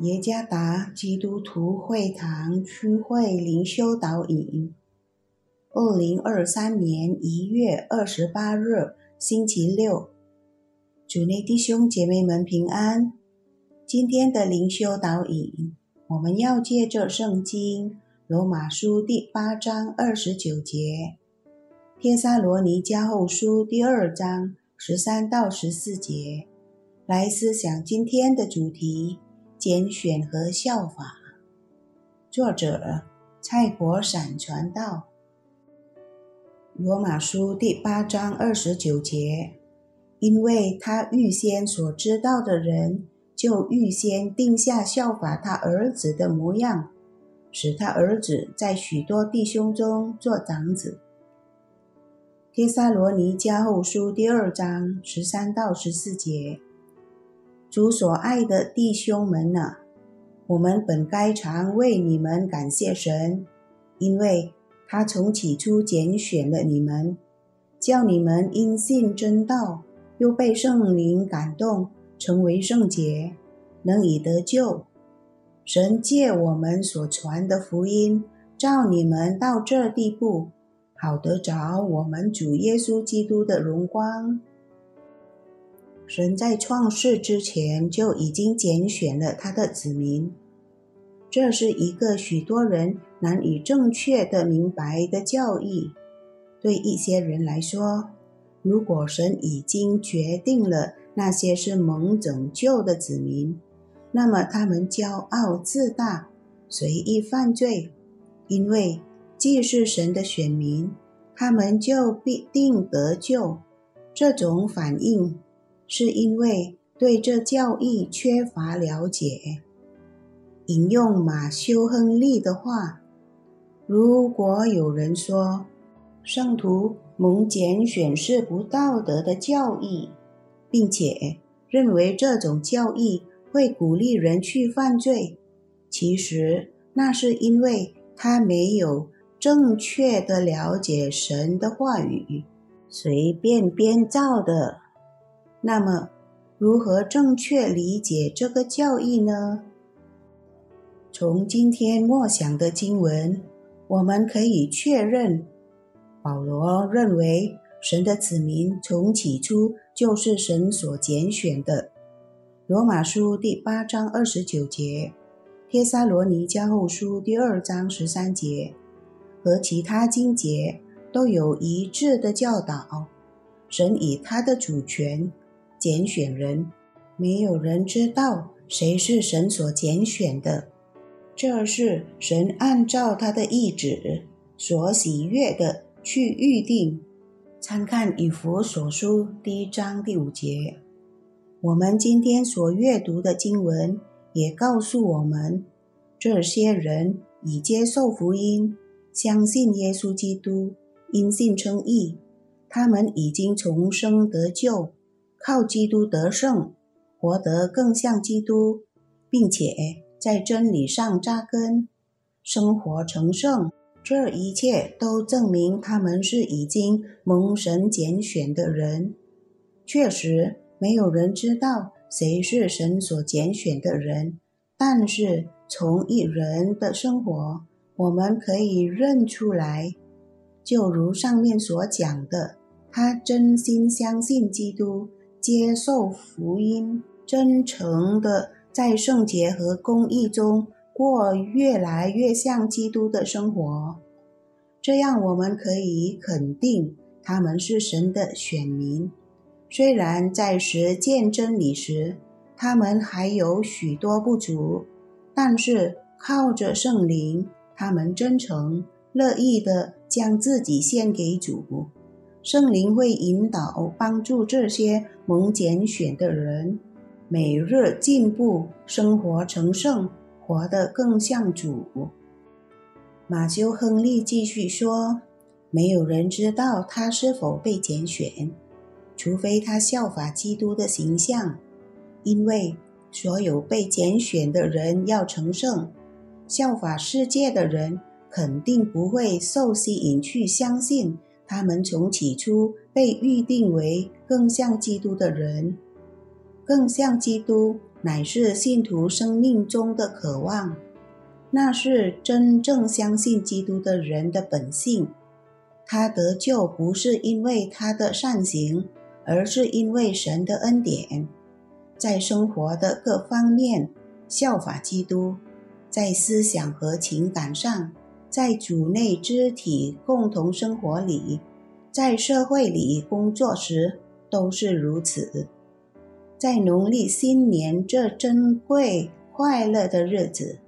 耶加达基督徒会堂区会灵修导引，二零二三年一月二十八日星期六，主内弟兄姐妹们平安。今天的灵修导引，我们要借着圣经罗马书第八章二十九节，帖撒罗尼迦后书第二章十三到十四节，来思想今天的主题。拣选和效法，作者蔡国闪传道。罗马书第八章二十九节，因为他预先所知道的人，就预先定下效法他儿子的模样，使他儿子在许多弟兄中做长子。帖撒罗尼迦后书第二章十三到十四节。主所爱的弟兄们啊，我们本该常为你们感谢神，因为他从起初拣选了你们，叫你们因信真道，又被圣灵感动，成为圣洁，能以得救。神借我们所传的福音，召你们到这地步，好得着我们主耶稣基督的荣光。神在创世之前就已经拣选了他的子民，这是一个许多人难以正确的明白的教义。对一些人来说，如果神已经决定了那些是蒙拯救的子民，那么他们骄傲自大，随意犯罪，因为既是神的选民，他们就必定得救。这种反应。是因为对这教义缺乏了解。引用马修·亨利的话：“如果有人说圣徒蒙拣选是不道德的教义，并且认为这种教义会鼓励人去犯罪，其实那是因为他没有正确的了解神的话语，随便编造的。”那么，如何正确理解这个教义呢？从今天默想的经文，我们可以确认，保罗认为神的子民从起初就是神所拣选的。罗马书第八章二十九节，帖撒罗尼迦后书第二章十三节和其他经节都有一致的教导：神以他的主权。拣选人，没有人知道谁是神所拣选的。这是神按照他的意志所喜悦的去预定。参看以弗所书第一章第五节。我们今天所阅读的经文也告诉我们，这些人已接受福音，相信耶稣基督，因信称义，他们已经重生得救。靠基督得胜，活得更像基督，并且在真理上扎根，生活成圣。这一切都证明他们是已经蒙神拣选的人。确实，没有人知道谁是神所拣选的人，但是从一人的生活，我们可以认出来。就如上面所讲的，他真心相信基督。接受福音，真诚的在圣洁和公义中过越来越像基督的生活，这样我们可以肯定他们是神的选民。虽然在实践真理时，他们还有许多不足，但是靠着圣灵，他们真诚乐意的将自己献给主。圣灵会引导、帮助这些蒙拣选的人，每日进步，生活成圣，活得更像主。马修·亨利继续说：“没有人知道他是否被拣选，除非他效法基督的形象，因为所有被拣选的人要成圣，效法世界的人肯定不会受吸引去相信。”他们从起初被预定为更像基督的人，更像基督乃是信徒生命中的渴望，那是真正相信基督的人的本性。他得救不是因为他的善行，而是因为神的恩典，在生活的各方面效法基督，在思想和情感上，在主内肢体共同生活里，在社会里工作时都是如此。在农历新年这珍贵快乐的日子，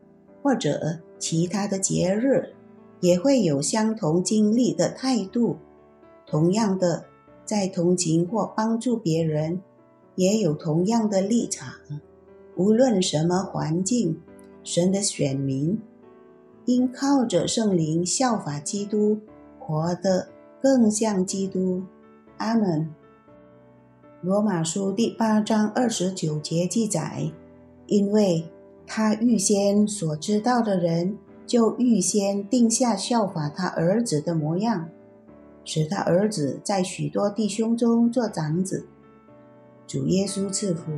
或者其他的节日，也会有相同经历的态度。同样的，在同情或帮助别人，也有同样的立场。无论什么环境，神的选民应靠着圣灵效法基督，活得更像基督。阿门。罗马书第八章二十九节记载：“因为他预先所知道的人，就预先定下效法他儿子的模样，使他儿子在许多弟兄中做长子。”主耶稣赐福。